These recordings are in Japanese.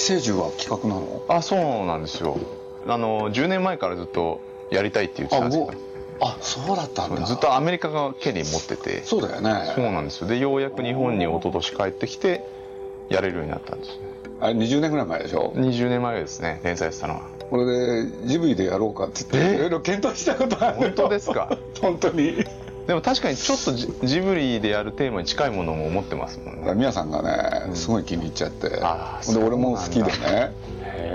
寄生獣は企画なの？あそうなんですよ。あの10年前からずっとやりたいって言ってたんですけどあそうだったんだ。ずっとアメリカが権利持ってて。そうだよね。そうなんですよ。でようやく日本に一昨年帰ってきてやれるようになったんですね。あれ20年ぐらい前でしょ？20年前ですね連載したのは。これでジブリでやろうかって言っていろいろ検討したことある本当ですか？本当にでも確かにちょっとジジブリでやるテーマに近いものも思ってますもんね。宮さんがねすごい気に入っちゃって、あーで俺も好きでね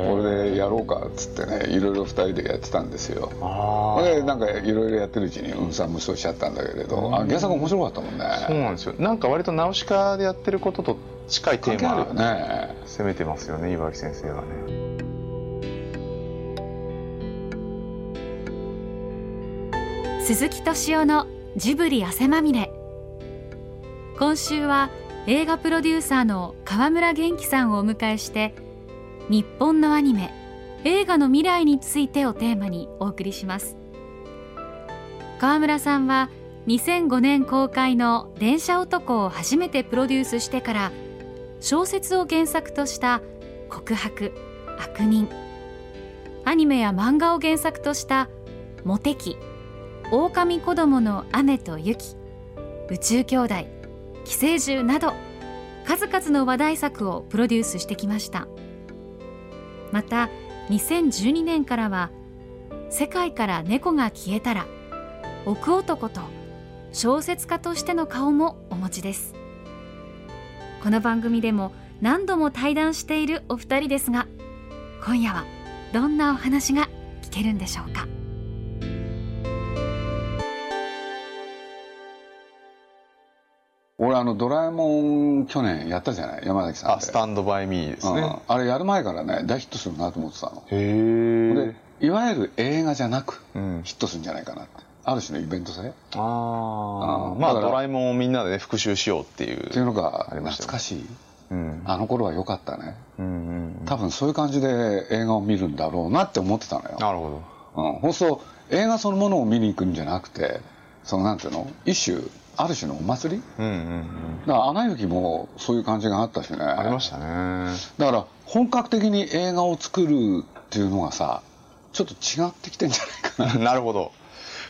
これでやろうかっつってねいろいろ2人でやってたんですよ。あでなんかいろいろやってるうちにうんさん無双しちゃったんだけれど、あ原作面白かったもんね。そうなんですよ。なんか割とナウシカでやってることと近いテ関係あるよーマね。攻めてますよね岩木先生がね。鈴木敏夫のジブリ汗まみれ。今週は映画プロデューサーの川村元気さんをお迎えして日本のアニメ映画の未来についてをテーマにお送りします。川村さんは2005年公開の「電車男」を初めてプロデュースしてから小説を原作とした「告白悪人」アニメや漫画を原作とした「モテキ」狼子供の雨と雪宇宙兄弟寄生獣など数々の話題作をプロデュースしてきました。また2012年からは「世界から猫が消えたら」「奥男」と小説家としての顔もお持ちです。この番組でも何度も対談しているお二人ですが今夜はどんなお話が聞けるんでしょうか。俺あのドラえもん去年やったじゃない？山崎さんで。あスタンドバイミーですね。うん。あれやる前からね大ヒットするなと思ってたの。へでいわゆる映画じゃなくうん。ヒットするんじゃないかなって。ある種のイベント性？っああまあドラえもんをみんなでね復習しようっていうていうのが懐かしい。うん。あの頃は良かったね。うんうん多分そういう感じで映画を見るんだろうなって思ってたのよ。なるほど。うん、放送映画そのものを見に行くんじゃなくてそのなんていうの？一種ある種のお祭り？うんうんうん。だから「アナ雪」もそういう感じがあったしね。ありましたね。だから本格的に映画を作るっていうのがさちょっと違ってきてんじゃないかな。なるほど、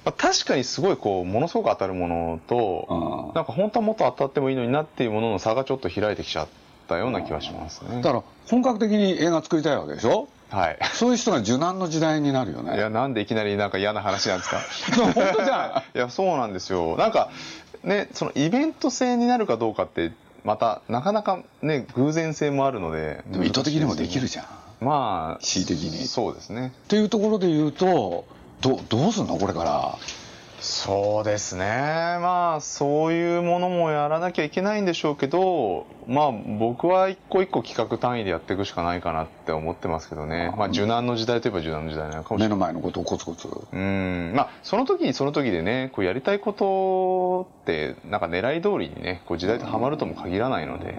まあ、確かにすごいこうものすごく当たるものと、うん。なんか本当はもっと当たってもいいのになっていうものの差がちょっと開いてきちゃったような気はしますね。だから本格的に映画作りたいわけでしょ？はい。そういう人が受難の時代になるよね。いやなんでいきなりなんか嫌な話なんですか。本当じゃいやそうなんですよ。なんかねそのイベント性になるかどうかってまたなかなかね偶然性もあるので。でも意図的にもできるじゃん。っまあ恣意的に。そうですね。ていうところで言うとどどうすんの？これからそうですね。まあそういうものもやらなきゃいけないんでしょうけどまあ僕は一個一個企画単位でやっていくしかないかなって思ってますけどね。まあ受難の時代といえば受難の時代なのかもし目れない。の前のことをコツコツ。うん。まあその時にその時でねこうやりたいことってなんか狙い通りにねこう時代とはまるとも限らないので。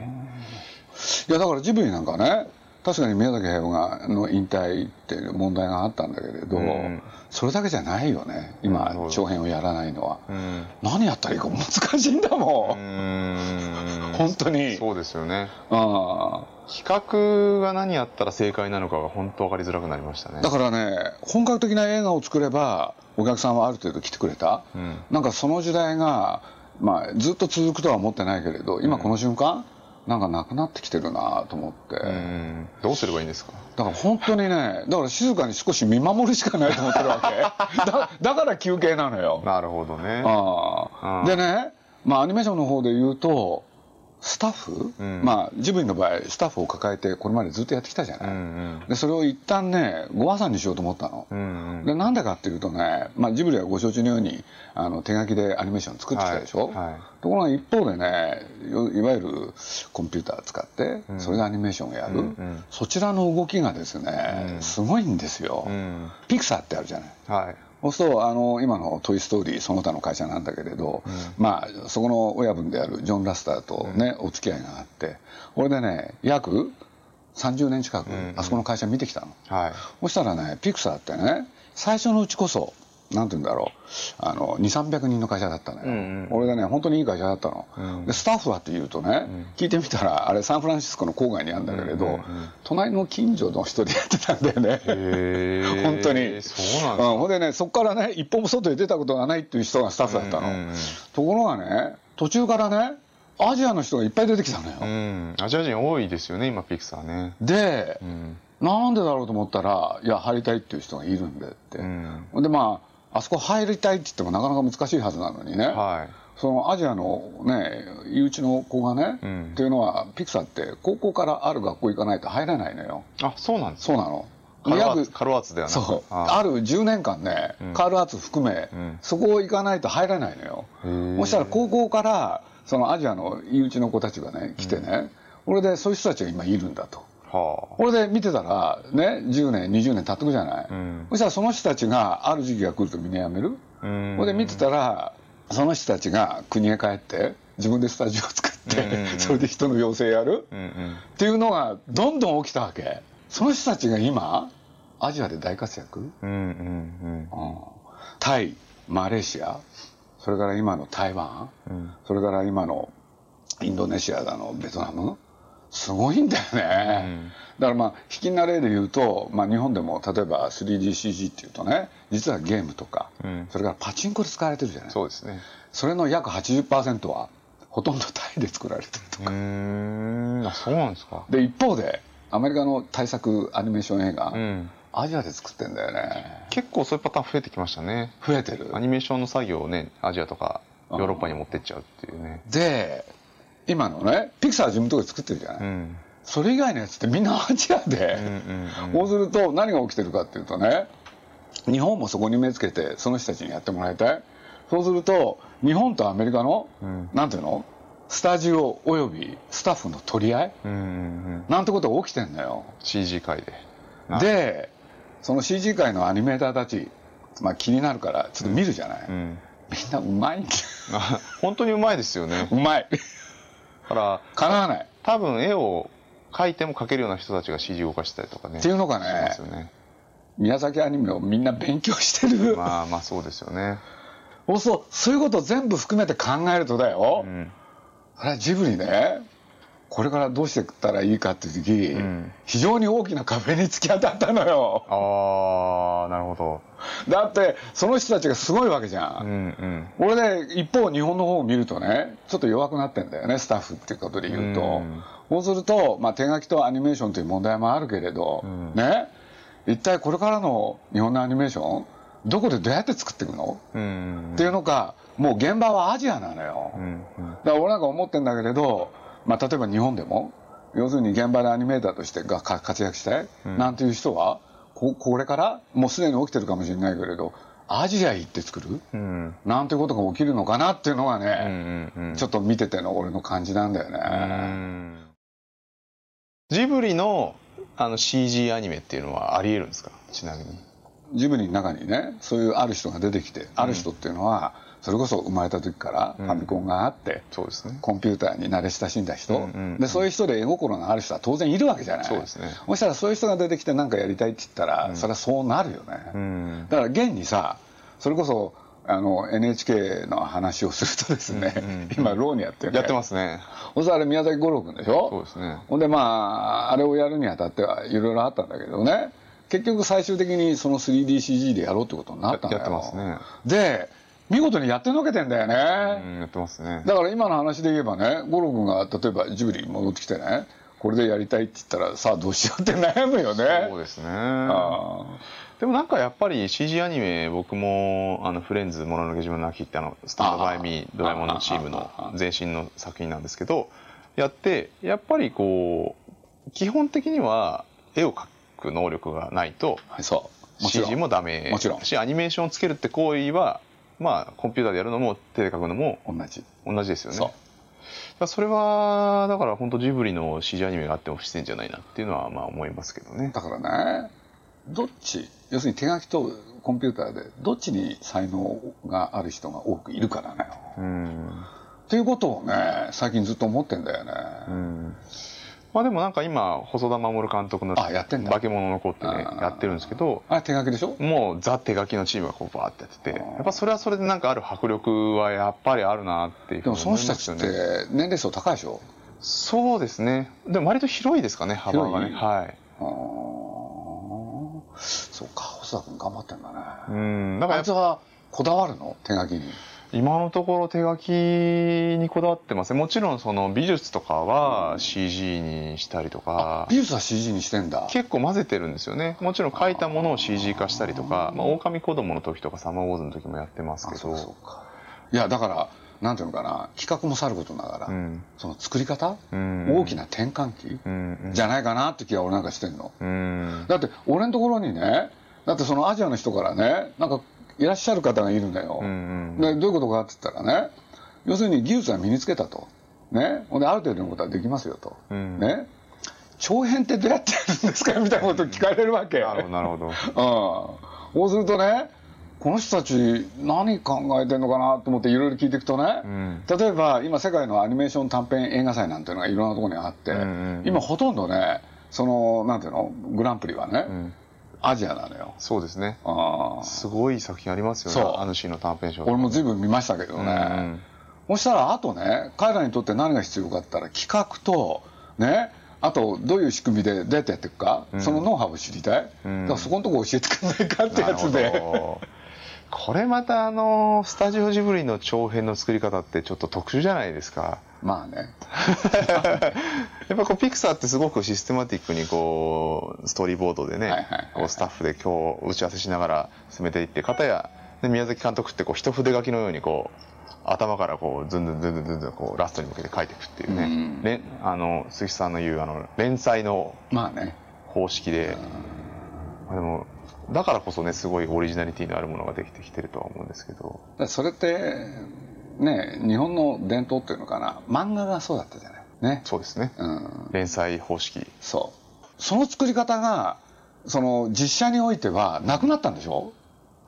いやだからジブリなんかね確かに宮崎駿がの引退っていう問題があったんだけれど、うん。それだけじゃないよね今長編をやらないのは、うん。何やったらいいか難しいんだも、うん。ん 本当に。そうですよね。あ企画が何やったら正解なのかが本当分かりづらくなりましたね。だからね本格的な映画を作ればお客さんはある程度来てくれた、うん。なんかその時代が、まあ、ずっと続くとは思ってないけれど今この瞬間、なんかなくなってきてるなと思って、うん。どうすればいいんですか？だから本当にねだから静かに少し見守るしかないと思ってるわけ。だだから休憩なのよ。なるほどね。あでね、まあ、アニメーションの方で言うとスタッフ、うん。まあジブリの場合スタッフを抱えてこれまでずっとやってきたじゃない、うんうん。でそれを一旦ねご破産にしようと思ったの、うんうん。でなんでかっていうとね、まあ、ジブリはご承知のようにあの手書きでアニメーション作ってきたでしょ、はいはい。ところが一方でねいいわゆるコンピューター使ってそれでアニメーションをやる、うんうん。そちらの動きがですね、うん。すごいんですよ、うん。ピクサーってあるじゃない。はいそうするとあの今の「トイ・ストーリー」その他の会社なんだけれど、まあそこの親分であるジョン・ラスターとね、お付き合いがあって俺でね約30年近く、あそこの会社見てきたの、はい。そしたらねピクサーってね最初のうちこそなんて言うんだろう。あの2300人の会社だったのよ、うんうん。俺がね本当にいい会社だったの、うん。でスタッフはっていうとね、聞いてみたらあれサンフランシスコの郊外にあるんだけれど、うんうんうん。隣の近所の人でやってたんだよね。本当に。そうなんですか。うん、ほんでねそこからね一歩も外へ出たことがないっていう人がスタッフだったの、うんうんうん。ところがね途中からねアジアの人がいっぱい出てきたのよ、うん。アジア人多いですよね今ピクサーね。で、うん。なんでだろうと思ったらいや入りたいっていう人がいるんでって、うん。でまああそこ入りたいって言ってもなかなか難しいはずなのにね、はい。そのアジアのね身内の子がね、うん。っていうのはピクサーって高校からある学校行かないと入れないのよ。あそうなんですそうなの。カルワー約ツカルワーツではなくそう。ああ。る10年間ね、うん。カールアーツ含め、うん。そこを行かないと入れないのよ。そしたら高校からそのアジアの身内の子たちがね来てね、これでそういう人たちが今いるんだとはこれで見てたらね10年20年経ってくじゃない、うん。そしたらその人たちがある時期が来るとみんな辞める、あうん。これで見てたらその人たちが国へ帰って自分でスタジオを作って、うんうんうん。それで人の養成やる、うんうん。っていうのがどんどん起きたわけ。その人たちが今アジアで大活躍、うんうんうん。うん。タイマレーシア。それから今の台湾、うん。それから今のインドネシアだのベトナムすごいんだよね、だからまあ引きな例で言うと、まあ、日本でも例えば 3DCG っていうとね実はゲームとか、うん。それからパチンコで使われてるじゃない。そうですね。それの約80%はほとんどタイで作られてるとうーん。あそうなんですか。で一方でアメリカの大作アニメーション映画、うん。アジアで作ってんだよね。結構そういうパターン増えてきましたね。増えてる。アニメーションの作業をねアジアとかヨーロッパに持ってっちゃうっていうね。で今のねピクサー自分のとこで作ってるじゃない、うん。それ以外のやつってみんなアジアで、うんうんそうすると何が起きてるかっていうとね日本もそこに目つけてその人たちにやってもらいたい。そうすると日本とアメリカの、うん。なんていうの？スタジオおよびスタッフの取り合い？うんうんうん。なんてことが起きてんだよ。CG 界であで。その CG 界のアニメーターたち、まあ、気になるからちょっと見るじゃない、うん。みんなうまい本当にうまいですよね。うまい。だからかなわない。多分絵を描いても描けるような人たちが CG 動かしたりとかね。っていうのがしまねすよね。宮崎アニメをみんな勉強してる、まあまあそうですよね。そうそう。そういうことを全部含めて考えるとだよ、うん。それはジブリねこれからどうしていったらいいかっていう時、ん。非常に大きな壁に突き当たったのよ。ああなるほど。だってその人たちがすごいわけじゃん、うんうん。俺で一方日本の方を見るとねちょっと弱くなってんだよねスタッフっていうことで言うと、うん。そうすると、まあ、手書きとアニメーションという問題もあるけれど、ん。ね。一体これからの日本のアニメーションどこでどうやって作っていくの、うん。っていうのかもう現場はアジアなのよ、うんうん。だから俺なんか思ってんだけれど、まあ、例えば日本でも要するに現場でアニメーターとしてがか活躍したい、なんていう人はここれからもうすでに起きてるかもしれないけれどアジア行って作る？うん。なんてことが起きるのかなっていうのがうんね、うんうん。ちょっと見てての俺の感じなんだよね。うん。ジブリのあの CG アニメっていうのはありえるんですか？ちなみに。ジブリの中にねそういうある人が出てきて、ある人っていうのはそれこそ生まれた時からファミコンがあって、そうですね。コンピューターに慣れ親しんだ人、でそういう人で絵心がある人は当然いるわけじゃない。そうですね。そしたらそういう人が出てきて何かやりたいって言ったら、それはそうなるよね、うん。だから現にさそれこそあの NHK の話をするとですね、今ローにやってるね。やってますね。そしたらあれ宮崎五郎君でしょ？そうですね。ほんでまああれをやるにあたってはいろいろあったんだけどね。結局最終的にその 3DCG でやろうってことになったんだよ。やってますね。で見事にやってのけてんだよね、うんやってますね。だから今の話で言えばね五郎君が例えばジブリに戻ってきてねこれでやりたいって言ったらさあどうしようって悩むよね。そうですね。あでもなんかやっぱり CG アニメ僕もあのフレンズ「もののけ島の秋」ってあのスタンドバイミードラえもんのチームの前身の作品なんですけどやってやっぱりこう基本的には絵を描く能力がないとあそう。CG もダメもちろん。しアニメーションをつけるって行為はまあコンピューターでやるのも手で描くのも同じ。同じですよね。そう。だそれはだから本当ジブリの CG アニメがあっても不自然じゃないなっていうのはまあ思いますけどね。だからねどっち要するに手書きとコンピューターでどっちに才能がある人が多くいるからね。うん。っていうことをね最近ずっと思ってんだよね、うんまあでもなんか今細田守監督のあやってんだ。化け物の子ってねやってるんですけどあれ手書きでしょ？もうザ手書きのチームがこうバーってやっててやっぱそれはそれでなんかある迫力はやっぱりあるなっていうふでもうに思いその人たちって年齢層高いでしょ？そうですね。でも割と広いですかね幅がね。はい。そうか細田君頑張ってんだね、うん。だからあいつはこだわるの？手書きに今のところ手書きにこだわってます。ねもちろんその美術とかは CG にしたりとか。美術は CG にしてんだ。結構混ぜてるんですよね。もちろん書いたものを CG 化したりとか「まあ、狼子供の時とか「サマーウォーズ」の時もやってますけあそうどそうか。いやだからなんていうのかな。企画もさることながら、うん。その作り方、うん。大きな転換期、うんうん。じゃないかなって気が俺なんかしてんの、うん。だって俺のところにねだってそのアジアの人からねなんかいらっしゃる方がいるんだよ、うん。でどういうことかって言ったらね要するに技術は身につけたと。ね。ほんである程度のことはできますよと、うん。ね。長編ってどうやってやるんですかみたいなこと聞かれるわけ。なるほどなるほど。うん、そうするとねこの人たち何考えてんのかなと思っていろいろ聞いていくとね、ん。例えば今世界のアニメーション短編映画祭なんていうのがいろんなところにあって、んうん今ほとんどねそのなんていうのグランプリはね、ん。アジアなのよ。そうですね。あーすごい作品ありますよねそう。アヌシーの短編賞俺も随分見ましたけどね、うんそしたらあとね彼らにとって何が必要かって言ったら企画とねあとどういう仕組みでどうやってやっていくか、そのノウハウを知りたい、うん。だからそこのとこ教えてくんないかってやつでこれまたあのスタジオジブリの長編の作り方ってちょっと特殊じゃないですか。まあね。やっぱこうピクサーってすごくシステマティックにこうストーリーボードでね、スタッフで今日打ち合わせしながら進めていって片やで宮崎監督ってこう一筆書きのようにこう頭からこうずんずんずんずんずんずんこうラストに向けて書いていくっていうね、うんれんあの鈴木さんの言うあの連載のまあね方式で、まあでもだからこそねすごいオリジナリティのあるものができてきてるとは思うんですけど。それってね日本の伝統っていうのかな？漫画がそうだったじゃない？ね？そうですね、うん。連載方式。そう。その作り方がその実写においてはなくなったんでしょ？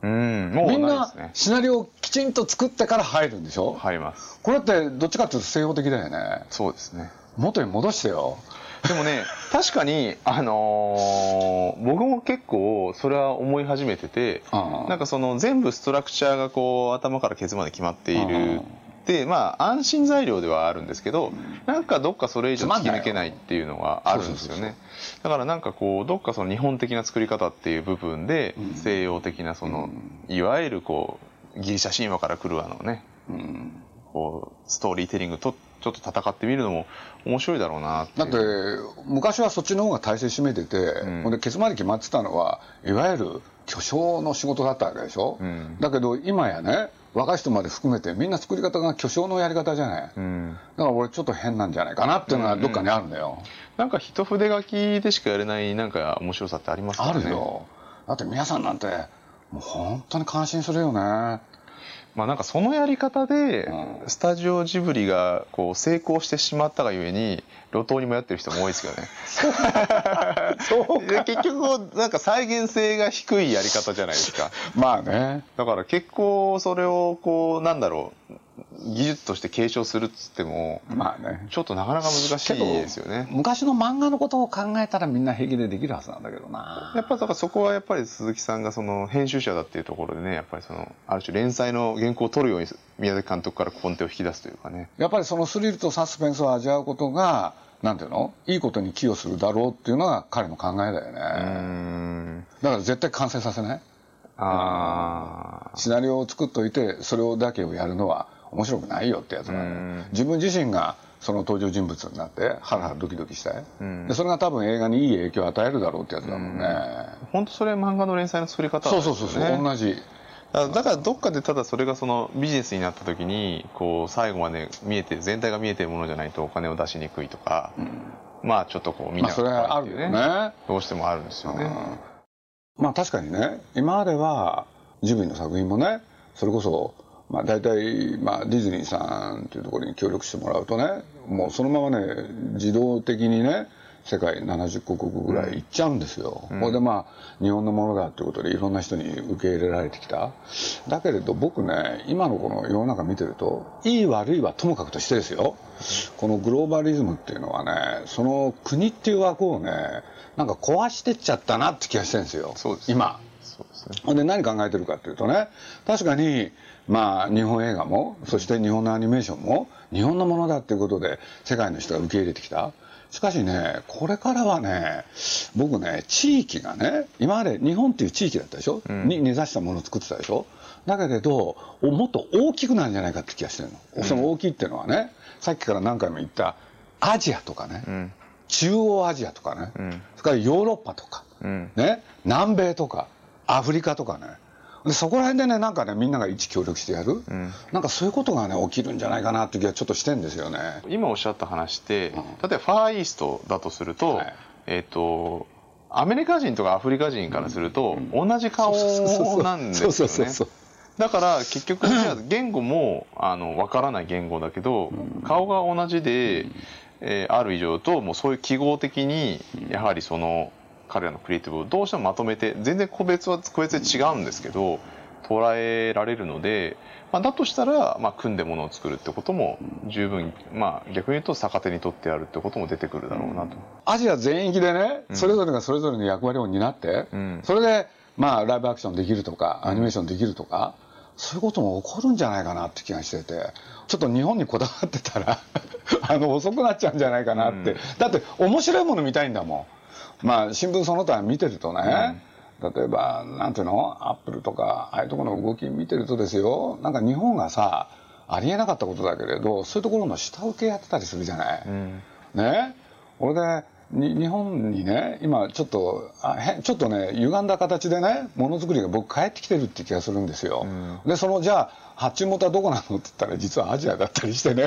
うんもうみんなないですね。シナリオをきちんと作ってから入るんでしょ、入ります。これってどっちかっていうと西洋的だよね。そうですね。元に戻してよでもね確かにあのー僕も結構それは思い始めててなんかその全部ストラクチャーがこう頭からケツまで決まっている。でまあ安心材料ではあるんですけどなんかどっかそれ以上突き抜けないっていうのがあるんですよね。だからなんかこうどっかその日本的な作り方っていう部分でうん。西洋的なそのいわゆるこうギリシャ神話から来るあのね。うんこうストーリーテリングとちょっと戦ってみるのも面白いだろうなだって昔はそっちの方が体制占めてて、ん。ほんでケツまで決まってたのはいわゆる巨匠の仕事だったわけでしょ、うん。だけど今やね若い人まで含めてみんな作り方が巨匠のやり方じゃない、うん。だから俺ちょっと変なんじゃないかなっていうのがどっかにあるんだよ、なんか一筆書きでしかやれないなんか面白さってありますからね。あるよ。だって皆さんなんてもう本当に感心するよねまあなんかそのやり方でうん。スタジオジブリがこう成功してしまったがゆえに路頭に迷ってる人も多いですけどね。そうで結局なんか再現性が低いやり方じゃないですか。まあね。だから結構それをこうなんだろう技術として継承するっつってもまあね。ちょっとなかなか難しいですよね。昔の漫画のことを考えたらみんな平気でできるはずなんだけどな。やっぱだからそこはやっぱり鈴木さんがその編集者だっていうところでねやっぱりそのある種連載の原稿を取るように宮崎監督から根底を引き出すというかね。やっぱりそのスリルとサスペンスを味わうことがなんていうの？いいことに寄与するだろうっていうのが彼の考えだよね、だから絶対完成させないああシナリオを作っといてそれをだけをやるのは面白くないよってやつなん。自分自身がその登場人物になってハラハラドキドキしたい、ん。でそれが多分映画にいい影響を与えるだろうってやつだもんね、本当それ漫画の連載の作り方そうそうそうそう、ね同じ。だからどっかでただそれがそのビジネスになった時にこう最後まで見えて全体が見えてるものじゃないとお金を出しにくいとか、まあちょっとこうみんなまあそれはあるよね。どうしてもあるんですよね、まあ確かにね今まではジブリの作品もねそれこそまあ大体、まあ、ディズニーさんというところに協力してもらうとねもうそのままね自動的にね世界70カ国ぐらい行っちゃうんですよ。うん、ほ、んでまあ日本のものだっていうことでいろんな人に受け入れられてきた。だけれど僕ね今のこの世の中見てるといい悪いはともかくとしてですよ。このグローバリズムっていうのはねその国っていう枠をねなんか壊してっちゃったなって気がしてるんですよ。今。そうですね。で何考えてるかっていうとね確かにまあ日本映画もそして日本のアニメーションも日本のものだっていうことで世界の人が受け入れてきた。しかしね、これからはね、僕ね、地域がね、今まで日本っていう地域だったでしょ、うん、に根ざしたものを作ってたでしょ？だけれど、もっと大きくなるんじゃないかって気がしてるの。うん、その大きいっていうのはね、さっきから何回も言ったアジアとかね、うん、中央アジアとかね、それからヨーロッパとか、ね、南米とか、アフリカとかね、でそこら辺でねなんかねみんなが一致協力してやる、うん、なんかそういうことがね起きるんじゃないかなって気がちょっとしてんですよね。今おっしゃった話って、うん、例えばファーイーストだとすると、はい、えっ、ー、とアメリカ人とかアフリカ人からすると、同じ顔なんですよね。だから結局言語もあの分からない言語だけど、顔が同じで、えー、ある以上ともうそういう記号的にやはりその彼らのクリエイティブをどうしてもまとめて全然個別は個別で違うんですけど捉えられるので、まあ、だとしたら、まあ、組んでものを作るってことも十分、まあ、逆に言うと逆手にとってやるってことも出てくるだろうなと。アジア全域でね、それぞれがそれぞれの役割を担って、うん、それで、まあ、ライブアクションできるとかアニメーションできるとか、そういうことも起こるんじゃないかなって気がしててちょっと日本にこだわってたら あの遅くなっちゃうんじゃないかなって、うん、だって面白いもの見たいんだもん。まあ新聞その他見てるとね、うん、例えばなんていうの？アップルとかああいうところの動き見てるとですよ。なんか日本がさありえなかったことだけれどそういうところの下請けやってたりするじゃない。うん、ね？俺でに日本にね今ちょっとあへちょっとね歪んだ形でねものづくりが僕帰ってきてるって気がするんですよ。うん、でそのじゃあ発注元はどこなのって言ったら実はアジアだったりしてね、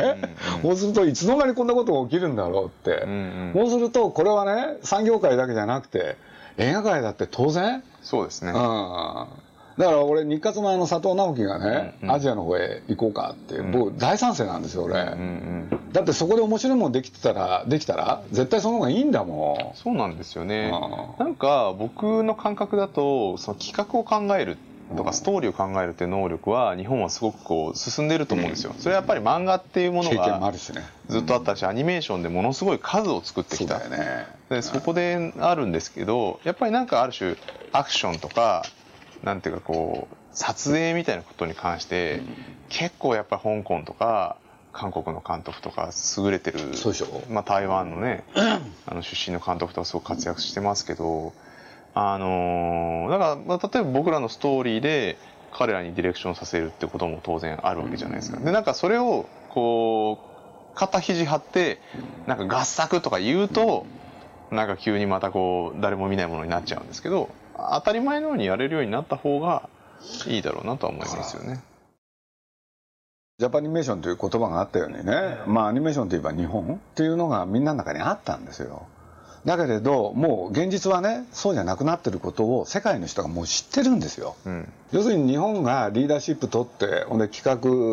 うんうん、そうするといつの間にこんなことが起きるんだろうって、うんうん、そうするとこれはね産業界だけじゃなくて映画界だって当然。そうですね、うんだから俺日活のあの佐藤直樹がね、うんうん、アジアの方へ行こうかって、僕大賛成なんですよ俺、うんうんうん、だってそこで面白いもんできてたらできたら絶対その方がいいんだもん。そうなんですよね、うん、なんか僕の感覚だとその企画を考えるとかストーリーを考えるっていう能力は日本はすごくこう進んでると思うんですよ。それはやっぱり漫画っていうものがずっとあったし、アニメーションでものすごい数を作ってきた。でそこであるんですけど、やっぱりなんかある種アクションとかなんていうかこう撮影みたいなことに関して、結構やっぱり香港とか韓国の監督とか優れてるまあ、台湾のね あの出身の監督とかすごく活躍してますけどあのだから、まあ、例えば僕らのストーリーで彼らにディレクションさせるってことも当然あるわけじゃないですか。でなんかそれをこう肩肘張ってなんか合作とか言うとなんか急にまたこう誰も見ないものになっちゃうんですけど当たり前のようにやれるようになった方がいいだろうなとは思いますよね。ジャパニメーションという言葉があったようにね、まあアニメーションといえば日本っていうのがみんなの中にあったんですよ。だけれどもう現実はねそうじゃなくなってることを世界の人がもう知ってるんですよ、うん、要するに日本がリーダーシップ取ってほんで企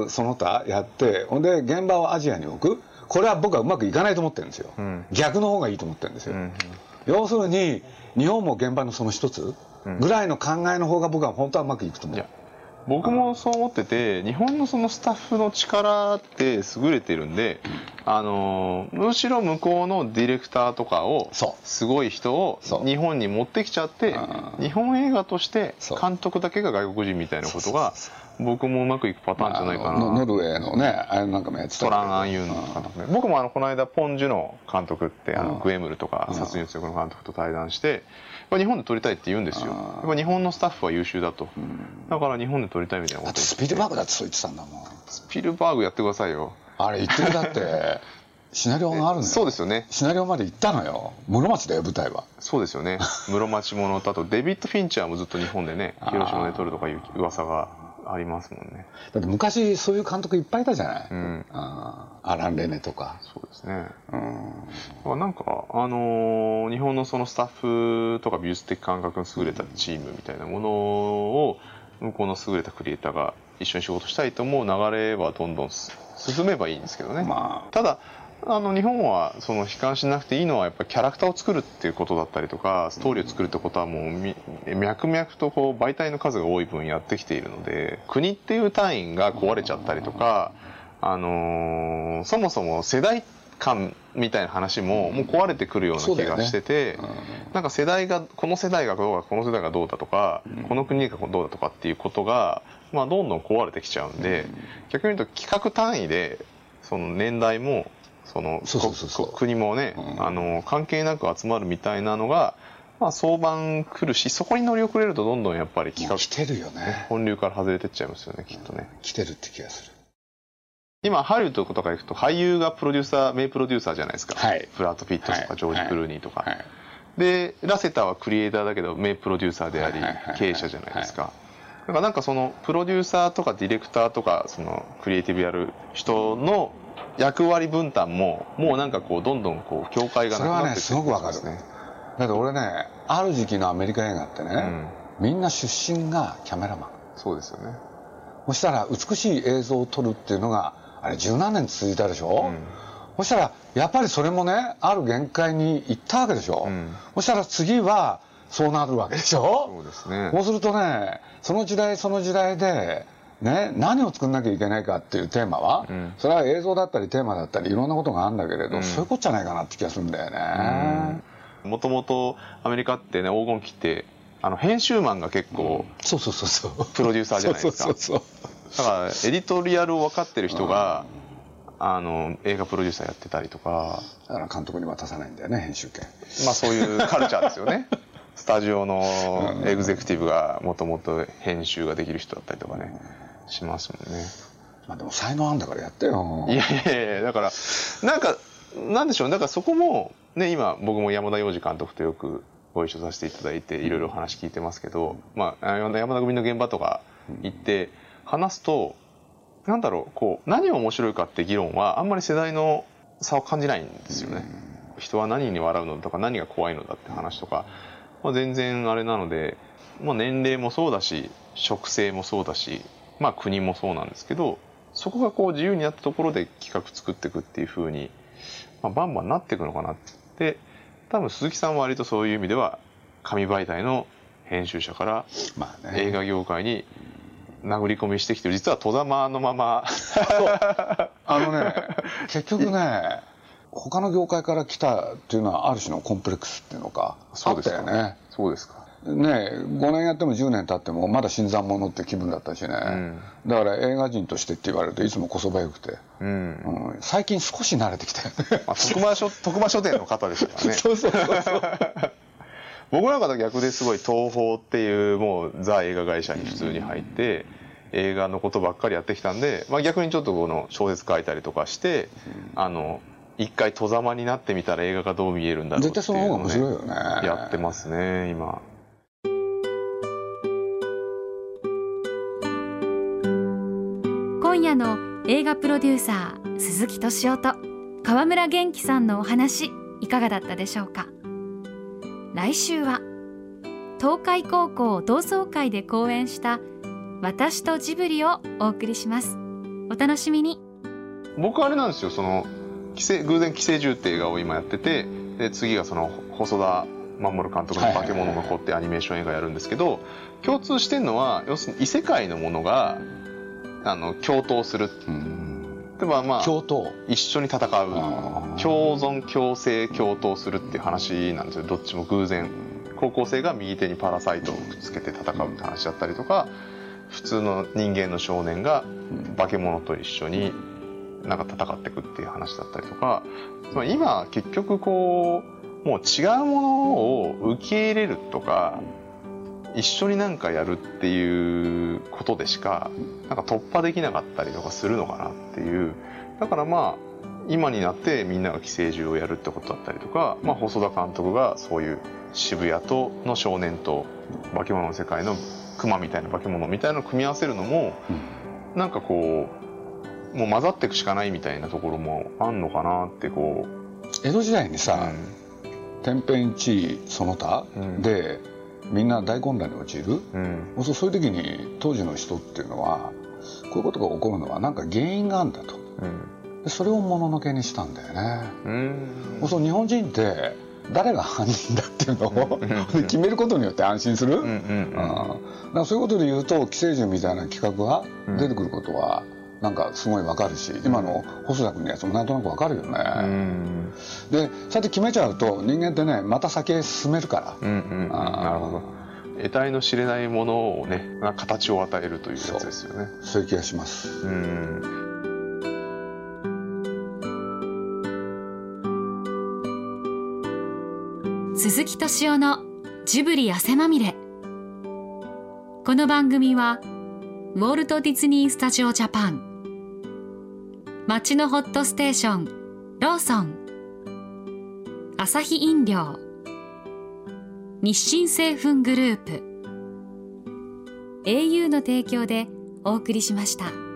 画その他やってほんで現場をアジアに置く。これは僕はうまくいかないと思ってるんですよ、うん、逆の方がいいと思ってるんですよ、うん、要するに日本も現場のその一つぐらいの考えの方が僕は本当はうまくいくと思う。僕もそう思ってて日本のそのスタッフの力って優れてるんで、あのむしろ向こうのディレクターとかをすごい人を日本に持ってきちゃって日本映画として監督だけが外国人みたいなことが僕もうまくいくパターンじゃないかな、まあ、ノルウェーのねあれなんかもやってたトラン・アンユンの監督ね僕もあのこの間ポン・ジュの監督ってあのグエムルとか殺人強の監督と対談して日本で撮りたいって言うんですよ。やっぱ日本のスタッフは優秀だと、だから日本で撮りたいみたいなこと。スピルバーグだってそう言ってたんだもん。スピルバーグやってくださいよ。あれ言ってるだって シナリオがあるんだそうですよね。シナリオまで行ったのよ。室町だよ舞台は。そうですよね。室町ものとあと。デビッド・フィンチャーもずっと日本でね広島で撮るとかいう噂がありますもんね。だって昔そういう監督いっぱいいたじゃない、うん、あアラン・レネとか。そうですね、うん、なんかあのー、日本のそのスタッフとか美術的感覚の優れたチームみたいなものを向こうの優れたクリエイターが一緒に仕事したいと思う流れはどんどん進めばいいんですけどね、まあ、ただあの日本はその悲観しなくていいのはやっぱキャラクターを作るっていうことだったりとかストーリーを作るってことはもう脈々とこう媒体の数が多い分やってきているので国っていう単位が壊れちゃったりとか、あのー、そもそも世代間みたいな話ももう壊れてくるような気がしてて、ね。うん、なんか世代がこの世代がどうだこの世代がどうだとか、うん、この国がどうだとかっていうことが、まあ、どんどん壊れてきちゃうんで、うん、逆に言うと企画単位でその年代もその国もね、あの関係なく集まるみたいなのが、まあ、相場来るしそこに乗り遅れるとどんどんやっぱり企画来てるよね。本流から外れてっちゃいますよねきっとね、来てるって気がする。今ハリウッドとか行くと俳優がプロデューサー名プロデューサーじゃないですか、はい、ブラッド・ピットとか、はい、ジョージ・クルーニーとか、はい、でラセターはクリエイターだけど名プロデューサーであり、経営者じゃないですか、だからなんかそのプロデューサーとかディレクターとかそのクリエイティブやる人の役割分担ももうなんかこうどんどんこう境界がなくなってそれはねすごくわかるね。だって俺ねある時期のアメリカ映画ってね、うん、みんな出身がキャメラマン。そうですよね。そしたら美しい映像を撮るっていうのがあれ十何年続いたでしょ、うん、そしたらやっぱりそれもねある限界にいったわけでしょ、うん、そしたら次はそうなるわけでしょ？そうですね。そうするとねその時代その時代でね、何を作んなきゃいけないかっていうテーマは、うん、それは映像だったりテーマだったりいろんなことがあるんだけれど、うん、そういうことじゃないかなって気がするんだよね。もともとアメリカってね黄金期ってあの編集マンが結構、そうそうそうそう。プロデューサーじゃないですか。そうそうそうだからエディトリアルを分かってる人が、あの映画プロデューサーやってたりとか。だから監督に渡さないんだよね編集権。まあそういうカルチャーですよね。スタジオのエグゼクティブがもともと編集ができる人だったりとかね、しますもんね。まあでも才能あんだからやってよ。いやいやいや、だから、なんか、なんでしょう、だからそこも、ね、今僕も山田洋次監督とよくご一緒させていただいて、いろいろ話聞いてますけど、まあ、山田組の現場とか行って話すと、なんだろう、こう、何が面白いかって議論は、あんまり世代の差を感じないんですよね。人は何に笑うのとか、何が怖いのだって話とか、まあ、全然あれなので、まあ、年齢もそうだし、植生もそうだし、まあ国もそうなんですけどそこがこう自由になったところで企画作っていくっていうふうに、まあ、バンバンなっていくのかなって。多分鈴木さんは割とそういう意味では紙媒体の編集者から映画業界に殴り込みしてきてる。実は戸様のまま。あのね結局ね他の業界から来たっていうのはある種のコンプレックスっていうのかそうですよね。そうですかね5年やっても10年経ってもまだ新参者って気分だったしね、うん、だから映画人としてって言われるといつもこそばよくて、うん、うん、最近少し慣れてきたよね、まあ、徳間書 徳間書店の方でしたからね。そうそうそうそう。僕なんかと逆ですごい東宝っていうもうザ映画会社に普通に入って、映画のことばっかりやってきたんで、まあ、逆にちょっとこの小説書いたりとかして、あの一回戸ざまになってみたら映画がどう見えるんだろうっていうのを、ね、絶対その方が面白いよね。やってますね今。今夜の映画プロデューサー鈴木敏夫と川村元気さんのお話いかがだったでしょうか？来週は東海高校同窓会で講演した私とジブリをお送りします。お楽しみに。僕あれなんですよその偶然寄生獣って映画を今やっててで次がその細田守監督の「化け物の子」ってアニメーション映画やるんですけど共通してるのは要するに異世界のものがあの共闘する、う。ん、例えばまあ共闘？一緒に戦う。共存共生共闘するっていう話なんですよ。どっちも偶然。高校生が右手にパラサイトをくっつけて戦うって話だったりとか普通の人間の少年が化け物と一緒になんか戦っていくっていう話だったりとか。今結局こうもう違うものを受け入れるとか一緒になんかやるっていうことでしかなんか突破できなかったりとかするのかなっていう。だからまあ今になってみんなが寄生獣をやるってことだったりとか、まあ、細田監督がそういう渋谷との少年と化け物の世界の熊みたいな化け物みたいなのを組み合わせるのも、うなんかこうもう混ざっていくしかないみたいなところもあんのかなってこう。江戸時代にさ、うん、天変地異その他で、みんな大混乱に陥る、うん、そういう時に当時の人っていうのはこういうことが起こるのは何か原因があるんだと、うん、でそれをもののけにしたんだよね。うん。そう日本人って誰が犯人だっていうのを決めることによって安心する、うんうんうん、だからそういうことで言うと寄生獣みたいな企画が出てくることは、なんかすごいわかるし今の細田君のやつもなんとなくわかるよね、でそうやって決めちゃうと人間ってねまた先へ進めるから、うんうん、なるほど。得体の知れないものをね形を与えるというやつですよね。そういう気がします。うん。鈴木敏夫のジブリ汗まみれ。この番組はウォルト・ディズニー・スタジオ・ジャパン町のホットステーションローソン。アサヒ飲料。日清製粉グループ。au の提供でお送りしました。